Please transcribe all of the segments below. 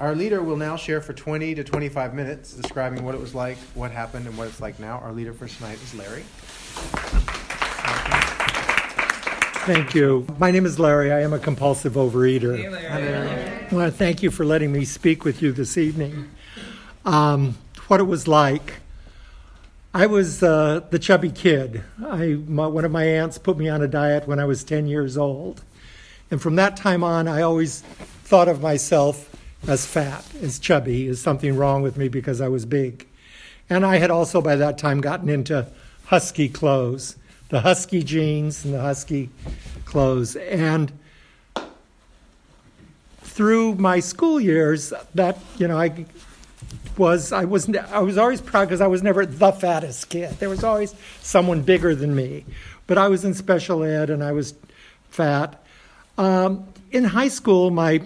Our leader will now share for 20 to 25 minutes describing what it was like, what happened, and what it's like now. Our leader for tonight is Larry. Thank you. My name is Larry. I am a compulsive overeater. Hi, Larry. I want to thank you for letting me speak with you this evening. Um, what it was like. I was uh, the chubby kid. I, my, one of my aunts put me on a diet when I was 10 years old. And from that time on, I always thought of myself as fat, as chubby, as something wrong with me because I was big. And I had also by that time gotten into husky clothes, the husky jeans and the husky clothes. And through my school years, that, you know, I was I was I was always proud because I was never the fattest kid. There was always someone bigger than me, but I was in special ed and I was fat. Um, in high school, my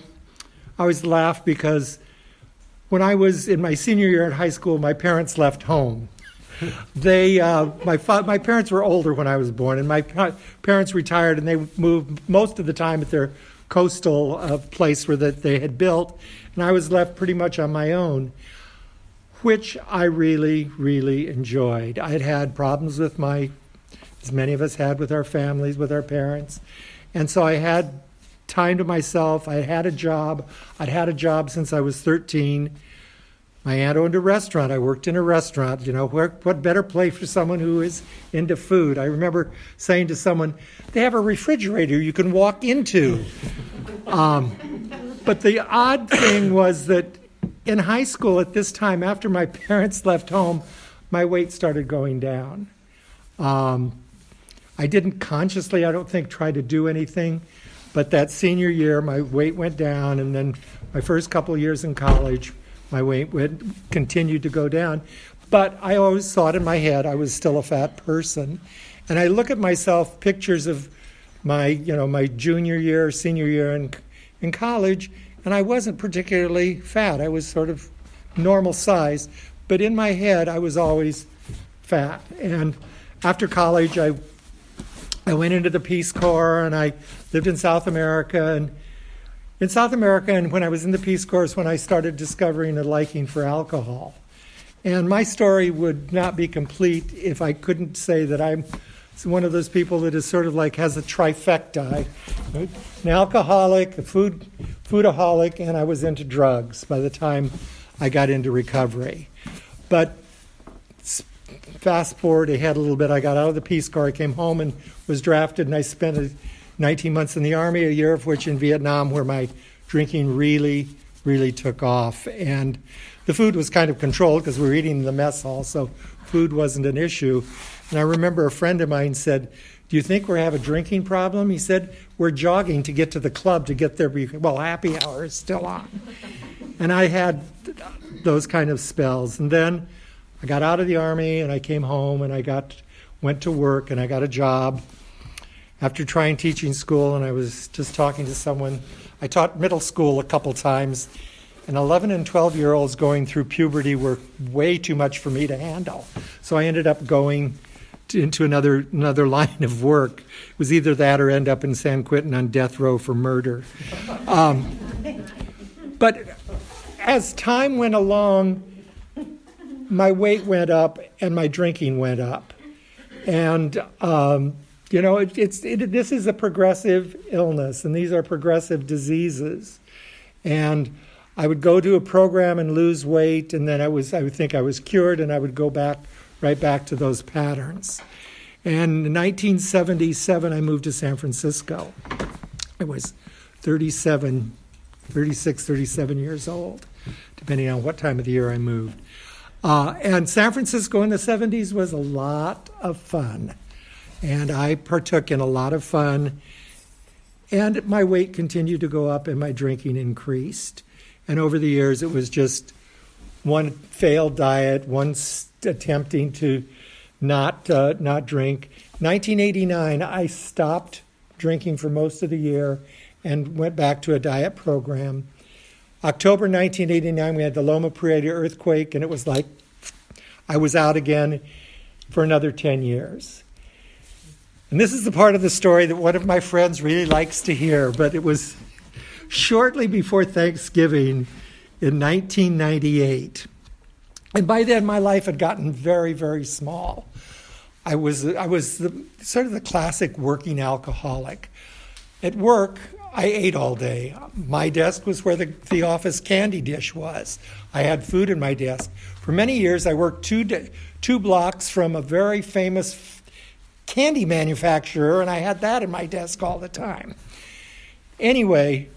I always laugh because when I was in my senior year at high school, my parents left home. They uh, my fa- my parents were older when I was born, and my pa- parents retired, and they moved most of the time at their coastal uh, place where that they had built, and I was left pretty much on my own which I really, really enjoyed. I had had problems with my, as many of us had with our families, with our parents. And so I had time to myself. I had a job. I'd had a job since I was 13. My aunt owned a restaurant. I worked in a restaurant. You know, what better place for someone who is into food? I remember saying to someone, they have a refrigerator you can walk into. Um, but the odd thing was that in high school at this time, after my parents left home, my weight started going down. Um, I didn't consciously, I don't think, try to do anything, but that senior year, my weight went down, and then my first couple of years in college, my weight went, continued to go down. But I always thought in my head I was still a fat person. And I look at myself, pictures of my, you know, my junior year, senior year in, in college, and I wasn't particularly fat. I was sort of normal size, but in my head, I was always fat. And after college, I I went into the Peace Corps and I lived in South America. And in South America, and when I was in the Peace Corps, when I started discovering a liking for alcohol. And my story would not be complete if I couldn't say that I'm one of those people that is sort of like has a trifecta. An alcoholic, a food foodaholic, and I was into drugs by the time I got into recovery. But fast forward ahead a little bit, I got out of the Peace Corps, I came home and was drafted, and I spent 19 months in the Army, a year of which in Vietnam, where my drinking really, really took off. And the food was kind of controlled because we were eating in the mess hall, so food wasn't an issue. And I remember a friend of mine said, Do you think we have a drinking problem? He said, We're jogging to get to the club to get there. Well, happy hour is still on. And I had those kind of spells. And then I got out of the army and I came home and I got went to work and I got a job after trying teaching school and I was just talking to someone I taught middle school a couple times and 11 and 12 year olds going through puberty were way too much for me to handle so I ended up going into another another line of work. It was either that or end up in San Quentin on death row for murder. Um, but as time went along, my weight went up and my drinking went up, and um, you know it, it's it, this is a progressive illness, and these are progressive diseases, and. I would go to a program and lose weight, and then I was I would think I was cured, and I would go back right back to those patterns. And in 1977, I moved to San Francisco. I was 37, 36, 37 years old, depending on what time of the year I moved. Uh, and San Francisco in the 70s was a lot of fun. And I partook in a lot of fun. And my weight continued to go up and my drinking increased. And over the years, it was just one failed diet, one attempting to not uh, not drink. 1989, I stopped drinking for most of the year and went back to a diet program. October 1989, we had the Loma Prieta earthquake, and it was like I was out again for another 10 years. And this is the part of the story that one of my friends really likes to hear, but it was shortly before Thanksgiving in 1998. And by then, my life had gotten very, very small. I was, I was the, sort of the classic working alcoholic. At work, I ate all day. My desk was where the, the office candy dish was. I had food in my desk. For many years, I worked two, two blocks from a very famous candy manufacturer, and I had that in my desk all the time. Anyway,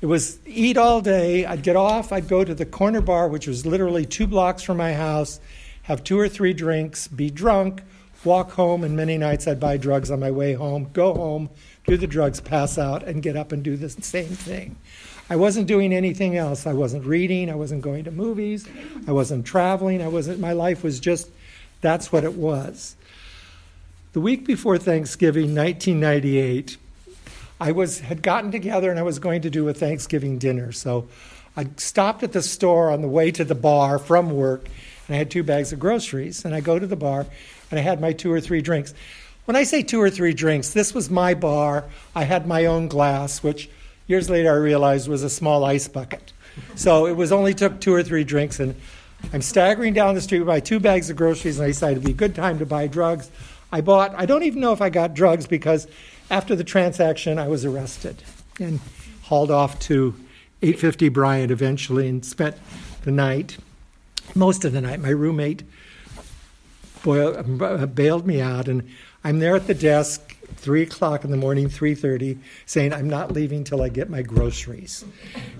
it was eat all day. I'd get off, I'd go to the corner bar, which was literally two blocks from my house, have two or three drinks, be drunk, walk home, and many nights I'd buy drugs on my way home, go home, do the drugs, pass out, and get up and do the same thing. I wasn't doing anything else. I wasn't reading. I wasn't going to movies. I wasn't traveling. I wasn't. My life was just that's what it was. The week before Thanksgiving, 1998, I was had gotten together and I was going to do a Thanksgiving dinner. So I stopped at the store on the way to the bar from work, and I had two bags of groceries. And I go to the bar, and I had my two or three drinks. When I say two or three drinks, this was my bar. I had my own glass, which years later I realized was a small ice bucket. So it was only took two or three drinks, and I'm staggering down the street with my two bags of groceries, and I decided it'd be a good time to buy drugs. I bought, I don't even know if I got drugs because after the transaction, I was arrested and hauled off to 850 Bryant eventually and spent the night, most of the night. My roommate bailed me out, and I'm there at the desk, three o'clock in the morning, three thirty, saying I'm not leaving till I get my groceries.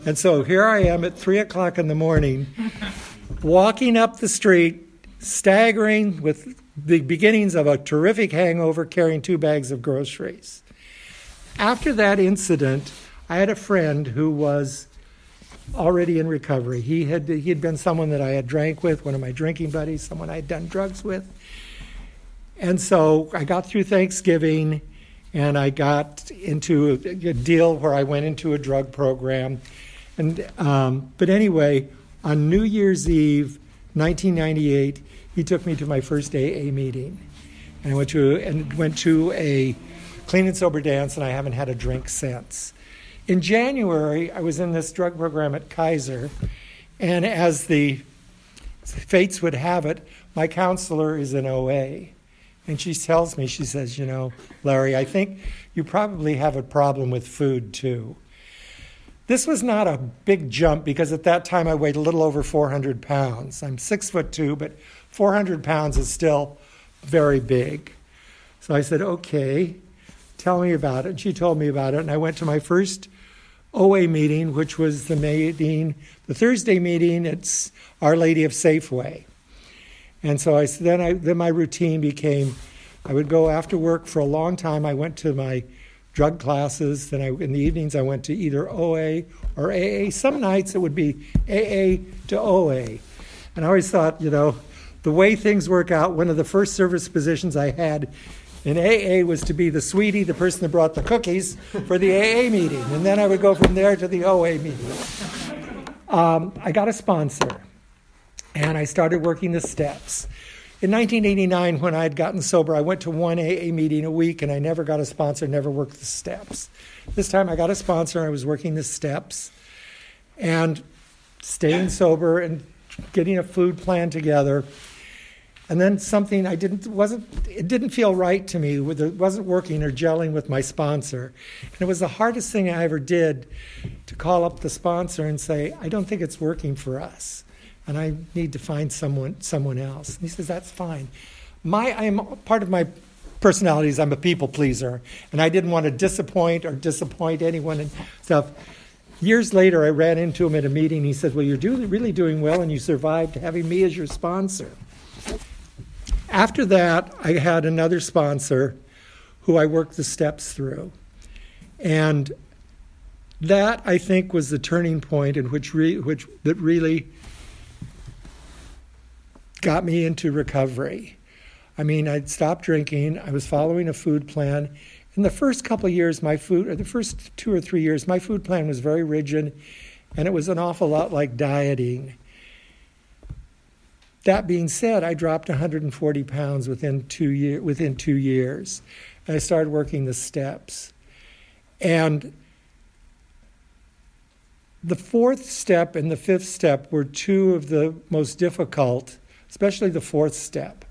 And so here I am at three o'clock in the morning, walking up the street, staggering with the beginnings of a terrific hangover, carrying two bags of groceries. After that incident, I had a friend who was already in recovery. He had he had been someone that I had drank with, one of my drinking buddies, someone I had done drugs with. And so I got through Thanksgiving and I got into a, deal where I went into a drug program. And, um, but anyway, on New Year's Eve, 1998, he took me to my first AA meeting. And I went to, and went to a clean and sober dance, and I haven't had a drink since. In January, I was in this drug program at Kaiser, and as the fates would have it, my counselor is in OA. And she tells me, she says, You know, Larry, I think you probably have a problem with food too. This was not a big jump because at that time I weighed a little over 400 pounds. I'm six foot two, but 400 pounds is still very big. So I said, Okay, tell me about it. And she told me about it. And I went to my first OA meeting, which was the meeting, the Thursday meeting at Our Lady of Safeway. And so I then I then my routine became I would go after work for a long time. I went to my drug classes. Then I in the evenings I went to either OA or AA. Some nights it would be AA to OA. And I always thought, you know, the way things work out, one of the first service positions I had in AA was to be the sweetie, the person that brought the cookies for the AA meeting. And then I would go from there to the OA meeting. Um, I got a sponsor and I started working the steps. In 1989, when I had gotten sober, I went to one AA meeting a week and I never got a sponsor, never worked the steps. This time I got a sponsor, I was working the steps and staying sober and getting a food plan together. And then something I didn't wasn't it didn't feel right to me. It wasn't working or gelling with my sponsor, and it was the hardest thing I ever did to call up the sponsor and say, "I don't think it's working for us." and I need to find someone someone else. And he says, That's fine. My I'm part of my personality is I'm a people pleaser, and I didn't want to disappoint or disappoint anyone and stuff. Years later, I ran into him at a meeting. He said, Well, you're do- really doing well, and you survived having me as your sponsor. After that, I had another sponsor who I worked the steps through. And that, I think, was the turning point in which, re- which that really got me into recovery. I mean, I'd stopped drinking, I was following a food plan. In the first couple years, my food, or the first two or three years, my food plan was very rigid, and it was an awful lot like dieting. That being said, I dropped 140 pounds within two year, within two years, and I started working the steps. And the fourth step and the fifth step were two of the most difficult, especially the fourth step.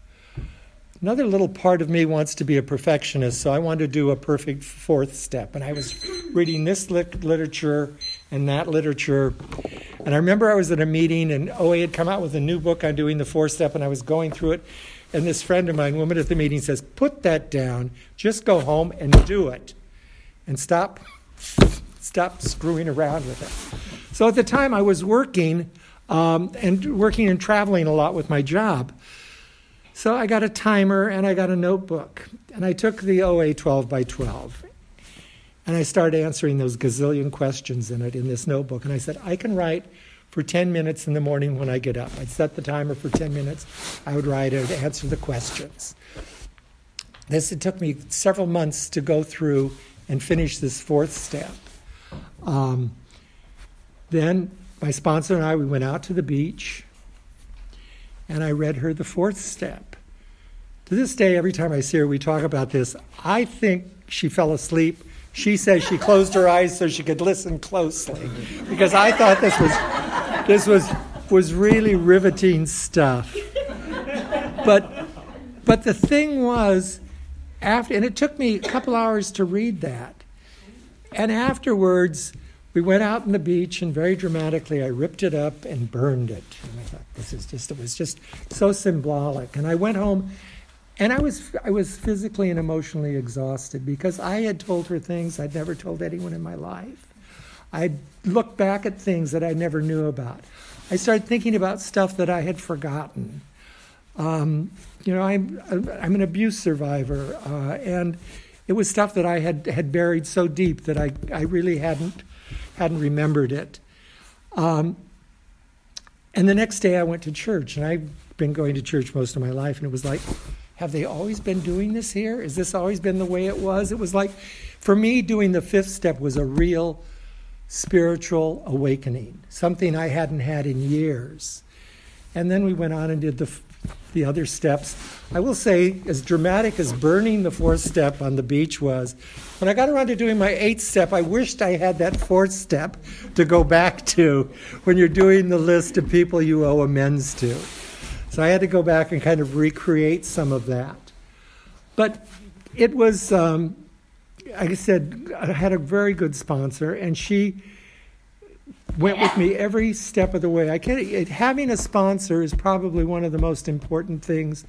Another little part of me wants to be a perfectionist, so I wanted to do a perfect fourth step. And I was reading this lit- literature and that literature. And I remember I was at a meeting, and OA had come out with a new book on doing the four step, and I was going through it. And this friend of mine, woman at the meeting, says, Put that down, just go home and do it. And stop stop screwing around with it. So at the time, I was working um, and working and traveling a lot with my job. So I got a timer and I got a notebook. And I took the OA 12 by 12 and I started answering those gazillion questions in it in this notebook. And I said, I can write for 10 minutes in the morning when I get up. I'd set the timer for 10 minutes. I would write it, answer the questions. This, it took me several months to go through and finish this fourth step. Um, then my sponsor and I, we went out to the beach, and I read her the fourth step. To this day, every time I see her, we talk about this. I think she fell asleep. She says she closed her eyes so she could listen closely, because I thought this was this was was really riveting stuff. But but the thing was, after and it took me a couple hours to read that. And afterwards, we went out on the beach, and very dramatically, I ripped it up and burned it. And I thought, this is just, it was just so symbolic. And I went home, and I was, I was physically and emotionally exhausted because I had told her things I'd never told anyone in my life. I'd looked back at things that I never knew about. I started thinking about stuff that I had forgotten. Um, you know, I'm, I'm an abuse survivor, uh, and it was stuff that I had, had buried so deep that I, I really hadn't, hadn't remembered it. Um, and the next day I went to church, and I've been going to church most of my life, and it was like, have they always been doing this here? Has this always been the way it was? It was like, for me, doing the fifth step was a real spiritual awakening, something I hadn't had in years. And then we went on and did the the other steps. I will say, as dramatic as burning the fourth step on the beach was, when I got around to doing my eighth step, I wished I had that fourth step to go back to when you're doing the list of people you owe amends to. So I had to go back and kind of recreate some of that. But it was, um, like I said, I had a very good sponsor, and she went with me every step of the way. I can it, having a sponsor is probably one of the most important things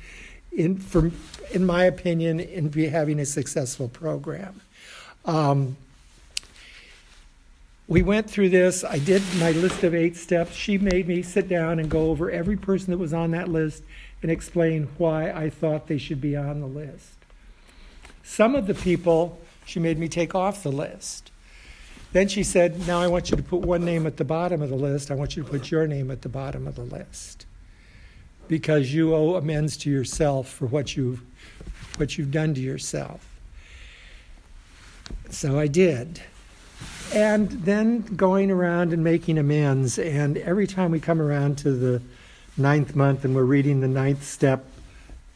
in for in my opinion in be having a successful program. Um, we went through this. I did my list of eight steps. She made me sit down and go over every person that was on that list and explain why I thought they should be on the list. Some of the people she made me take off the list. Then she said, Now I want you to put one name at the bottom of the list. I want you to put your name at the bottom of the list. Because you owe amends to yourself for what you've, what you've done to yourself. So I did. And then going around and making amends. And every time we come around to the ninth month and we're reading the ninth step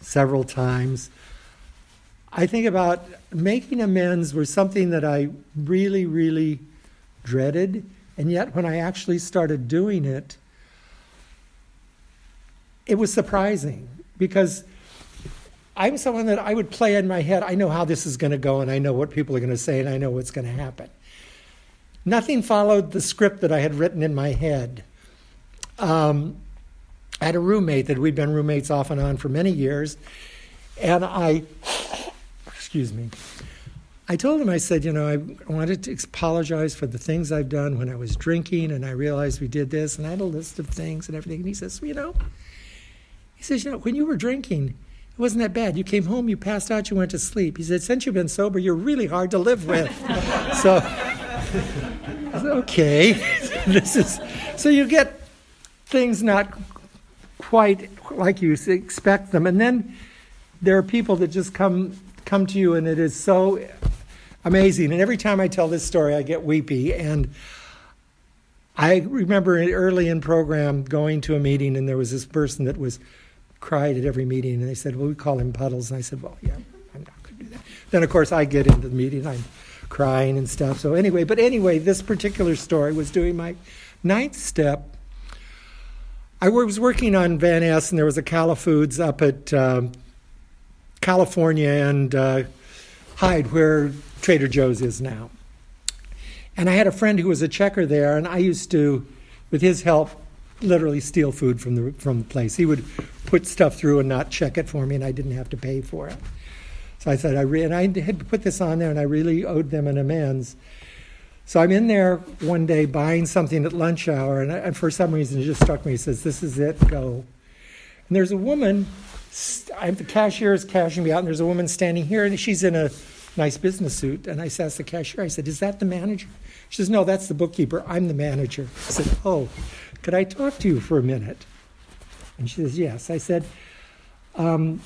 several times, I think about making amends was something that I really, really dreaded. And yet, when I actually started doing it, it was surprising because I'm someone that I would play in my head. I know how this is going to go, and I know what people are going to say, and I know what's going to happen. Nothing followed the script that I had written in my head. Um, I had a roommate that we'd been roommates off and on for many years, and I, excuse me, I told him, I said, you know, I wanted to apologize for the things I've done when I was drinking, and I realized we did this, and I had a list of things and everything. And he says, you know, he says, you know, when you were drinking, it wasn't that bad. You came home, you passed out, you went to sleep. He said, since you've been sober, you're really hard to live with. so, okay, this is so you get things not quite like you expect them, and then there are people that just come come to you, and it is so amazing. And every time I tell this story, I get weepy. And I remember early in program going to a meeting, and there was this person that was cried at every meeting, and they said, "Well, we call him Puddles." And I said, "Well, yeah, I'm not going to do that." Then, of course, I get into the meeting. I'm crying and stuff. So anyway, but anyway, this particular story was doing my ninth step. I was working on Van Ness, and there was a Cala Foods up at um, California and uh, Hyde, where Trader Joe's is now. And I had a friend who was a checker there, and I used to, with his help, literally steal food from the from the place. He would put stuff through and not check it for me, and I didn't have to pay for it. So I said, I re- and I had put this on there, and I really owed them an amends. So I'm in there one day buying something at lunch hour, and, I, and for some reason it just struck me. He says, "This is it, go." And there's a woman. I'm the cashier is cashing me out, and there's a woman standing here, and she's in a nice business suit. And I asked the cashier, I said, "Is that the manager?" She says, "No, that's the bookkeeper. I'm the manager." I said, "Oh." Could I talk to you for a minute? And she says, Yes. I said, um,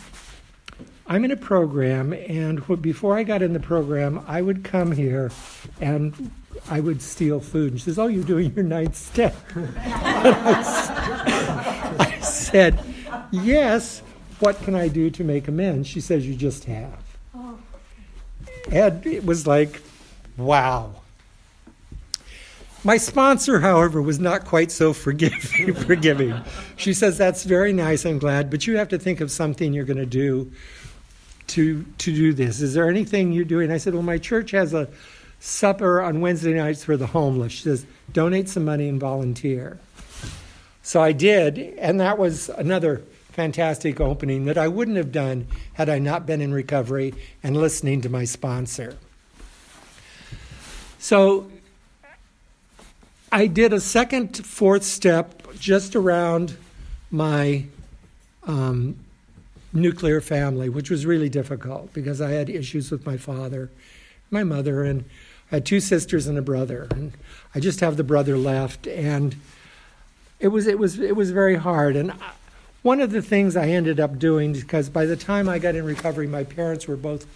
I'm in a program, and before I got in the program, I would come here and I would steal food. And she says, Oh, you're doing your ninth step. I, I said, Yes. What can I do to make amends? She says, You just have. Oh. And it was like, wow. My sponsor, however, was not quite so forgiving. forgiving. She says, That's very nice, I'm glad, but you have to think of something you're going to do to, to do this. Is there anything you're doing? I said, Well, my church has a supper on Wednesday nights for the homeless. She says, Donate some money and volunteer. So I did, and that was another fantastic opening that I wouldn't have done had I not been in recovery and listening to my sponsor. So I did a second, fourth step just around my um, nuclear family, which was really difficult because I had issues with my father, my mother, and I had two sisters and a brother, and I just have the brother left, and it was it was it was very hard. And one of the things I ended up doing, because by the time I got in recovery, my parents were both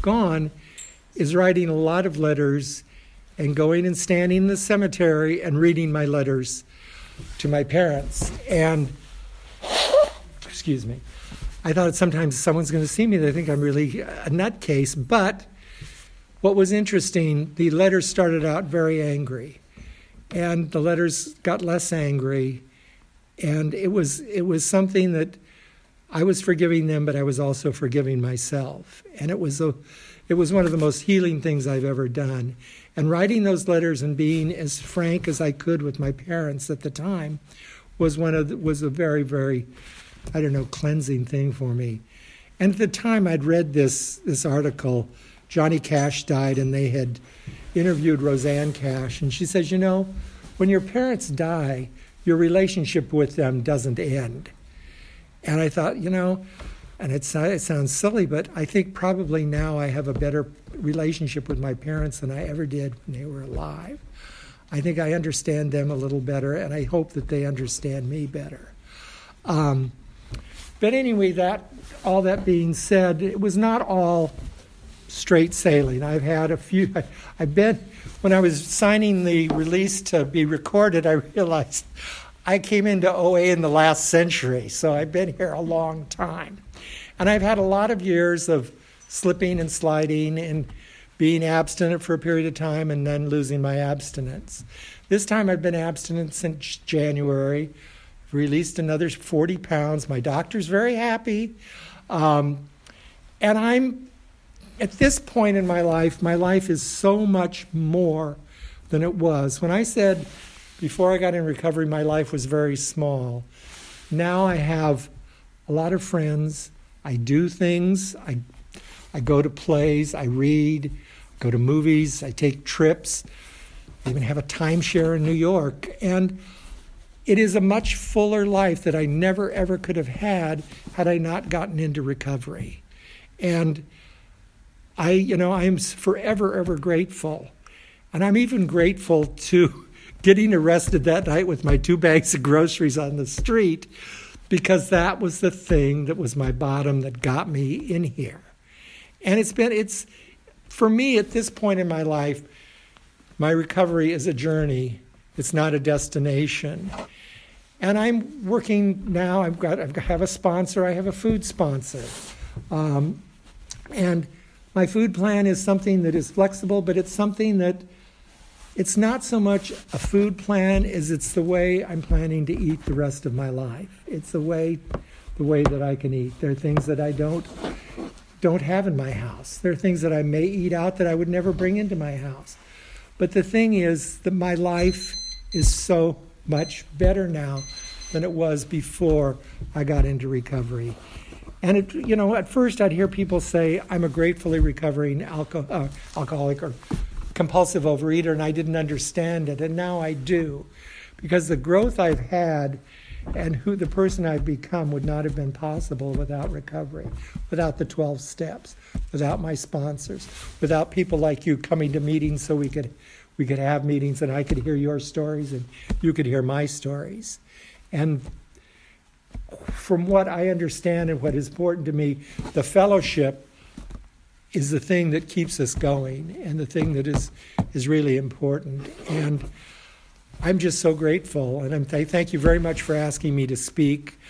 gone, is writing a lot of letters and going and standing in the cemetery and reading my letters to my parents. And, excuse me, I thought sometimes someone's going to see me, they think I'm really a nutcase. But what was interesting, the letters started out very angry, and the letters got less angry. And it was, it was something that I was forgiving them, but I was also forgiving myself. And it was, a, it was one of the most healing things I've ever done. And writing those letters and being as frank as I could with my parents at the time was one of the, was a very very I don't know cleansing thing for me. And at the time I'd read this this article Johnny Cash died and they had interviewed Rosanne Cash and she says, "You know, when your parents die, your relationship with them doesn't end." And I thought, you know, and it sounds silly, but I think probably now I have a better relationship with my parents than I ever did when they were alive. I think I understand them a little better, and I hope that they understand me better. Um, but anyway, that all that being said, it was not all straight sailing. I've had a few. I, I've been when I was signing the release to be recorded. I realized I came into OA in the last century, so I've been here a long time. And I've had a lot of years of slipping and sliding and being abstinent for a period of time and then losing my abstinence. This time I've been abstinent since January. Released another 40 pounds. My doctor's very happy. Um, and I'm at this point in my life, my life is so much more than it was. When I said before I got in recovery, my life was very small, now I have a lot of friends. I do things. I, I go to plays. I read. Go to movies. I take trips. I even have a timeshare in New York. And it is a much fuller life that I never ever could have had had I not gotten into recovery. And I, you know, I am forever, ever grateful. And I'm even grateful to getting arrested that night with my two bags of groceries on the street because that was the thing that was my bottom that got me in here. And it's been, it's, for me at this point in my life, my recovery is a journey, it's not a destination. And I'm working now, I've got, I have a sponsor, I have a food sponsor. Um, and my food plan is something that is flexible, but it's something that it's not so much a food plan as it's the way I'm planning to eat the rest of my life. It's the way the way that I can eat. There are things that I don't don't have in my house. There are things that I may eat out that I would never bring into my house. But the thing is that my life is so much better now than it was before I got into recovery. And it, you know, at first I'd hear people say, "I'm a gratefully recovering alco- uh, alcoholic or compulsive overeater," and I didn't understand it, and now I do, because the growth I've had and who the person I've become would not have been possible without recovery, without the 12 steps, without my sponsors, without people like you coming to meetings so we could we could have meetings and I could hear your stories and you could hear my stories. And from what I understand and what is important to me, the fellowship is the thing that keeps us going and the thing that is is really important. And I'm just so grateful, and I'm th- thank you very much for asking me to speak.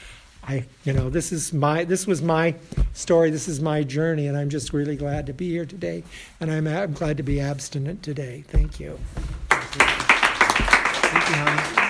I, you know, this is my, this was my story. This is my journey, and I'm just really glad to be here today, and I'm, I'm glad to be abstinent today. Thank you. Thank you.